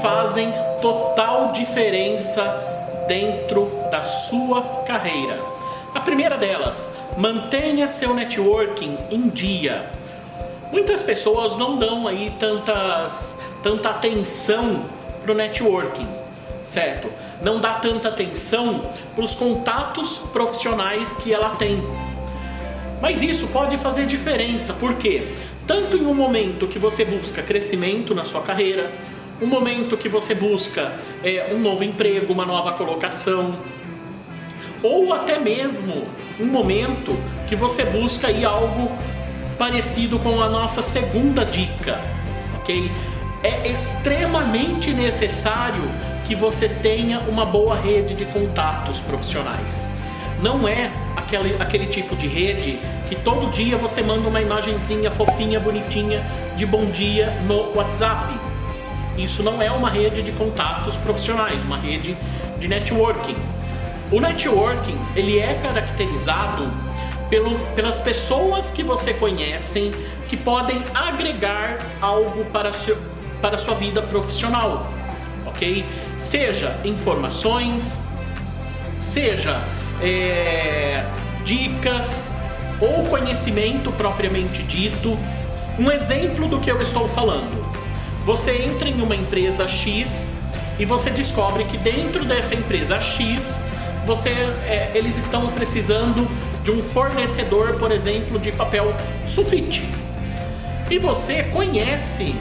fazem total diferença dentro da sua carreira. A primeira delas, mantenha seu networking em dia. Muitas pessoas não dão aí tantas, tanta atenção para o networking, certo? Não dá tanta atenção para os contatos profissionais que ela tem. Mas isso pode fazer diferença, porque tanto em um momento que você busca crescimento na sua carreira, um momento que você busca é, um novo emprego, uma nova colocação, ou até mesmo um momento que você busca aí algo parecido com a nossa segunda dica, ok? É extremamente necessário que você tenha uma boa rede de contatos profissionais. Não é aquele, aquele tipo de rede que todo dia você manda uma imagenzinha fofinha, bonitinha de bom dia no WhatsApp. Isso não é uma rede de contatos profissionais, uma rede de networking. O networking ele é caracterizado pelo, pelas pessoas que você conhece que podem agregar algo para, seu, para a sua vida profissional, ok? Seja informações, seja é, dicas ou conhecimento propriamente dito. Um exemplo do que eu estou falando: você entra em uma empresa X e você descobre que dentro dessa empresa X você, é, eles estão precisando de um fornecedor, por exemplo, de papel sulfite. E você conhece,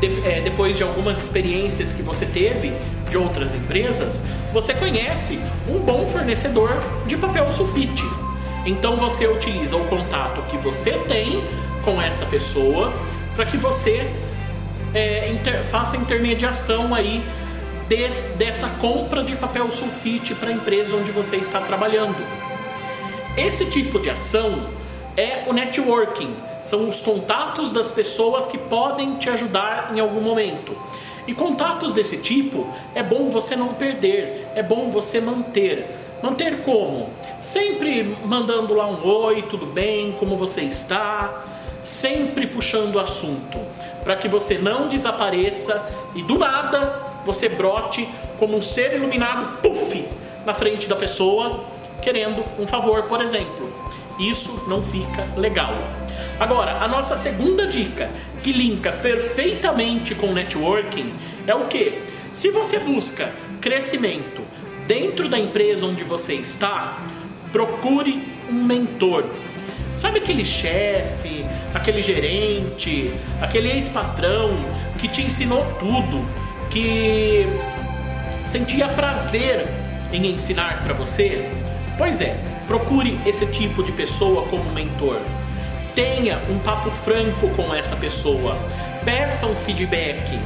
de, é, depois de algumas experiências que você teve de outras empresas, você conhece um bom fornecedor de papel sulfite. Então você utiliza o contato que você tem com essa pessoa para que você é, inter, faça intermediação aí des, dessa compra de papel sulfite para a empresa onde você está trabalhando. Esse tipo de ação é o networking, são os contatos das pessoas que podem te ajudar em algum momento. E contatos desse tipo é bom você não perder, é bom você manter. Manter como? Sempre mandando lá um oi, tudo bem, como você está? Sempre puxando o assunto, para que você não desapareça e do nada você brote como um ser iluminado, puff, na frente da pessoa, querendo um favor, por exemplo. Isso não fica legal. Agora, a nossa segunda dica, que linka perfeitamente com networking, é o que? Se você busca crescimento dentro da empresa onde você está, procure um mentor. Sabe aquele chefe, aquele gerente, aquele ex-patrão que te ensinou tudo, que sentia prazer em ensinar para você? Pois é, procure esse tipo de pessoa como mentor. Tenha um papo franco com essa pessoa. Peça um feedback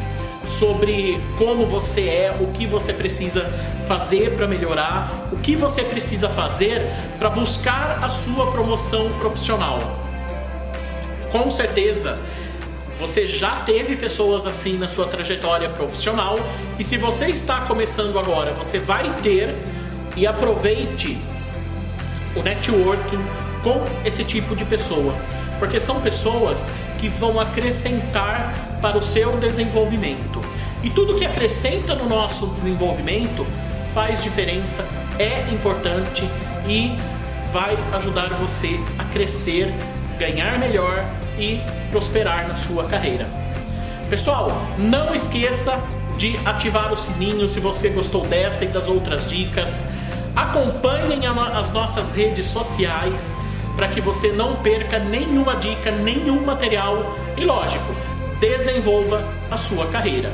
sobre como você é, o que você precisa fazer para melhorar, o que você precisa fazer para buscar a sua promoção profissional. Com certeza, você já teve pessoas assim na sua trajetória profissional e se você está começando agora, você vai ter e aproveite o networking com esse tipo de pessoa, porque são pessoas que vão acrescentar para o seu desenvolvimento. E tudo que acrescenta no nosso desenvolvimento faz diferença, é importante e vai ajudar você a crescer, ganhar melhor e prosperar na sua carreira. Pessoal, não esqueça de ativar o sininho se você gostou dessa e das outras dicas. Acompanhem as nossas redes sociais para que você não perca nenhuma dica, nenhum material e, lógico, desenvolva a sua carreira.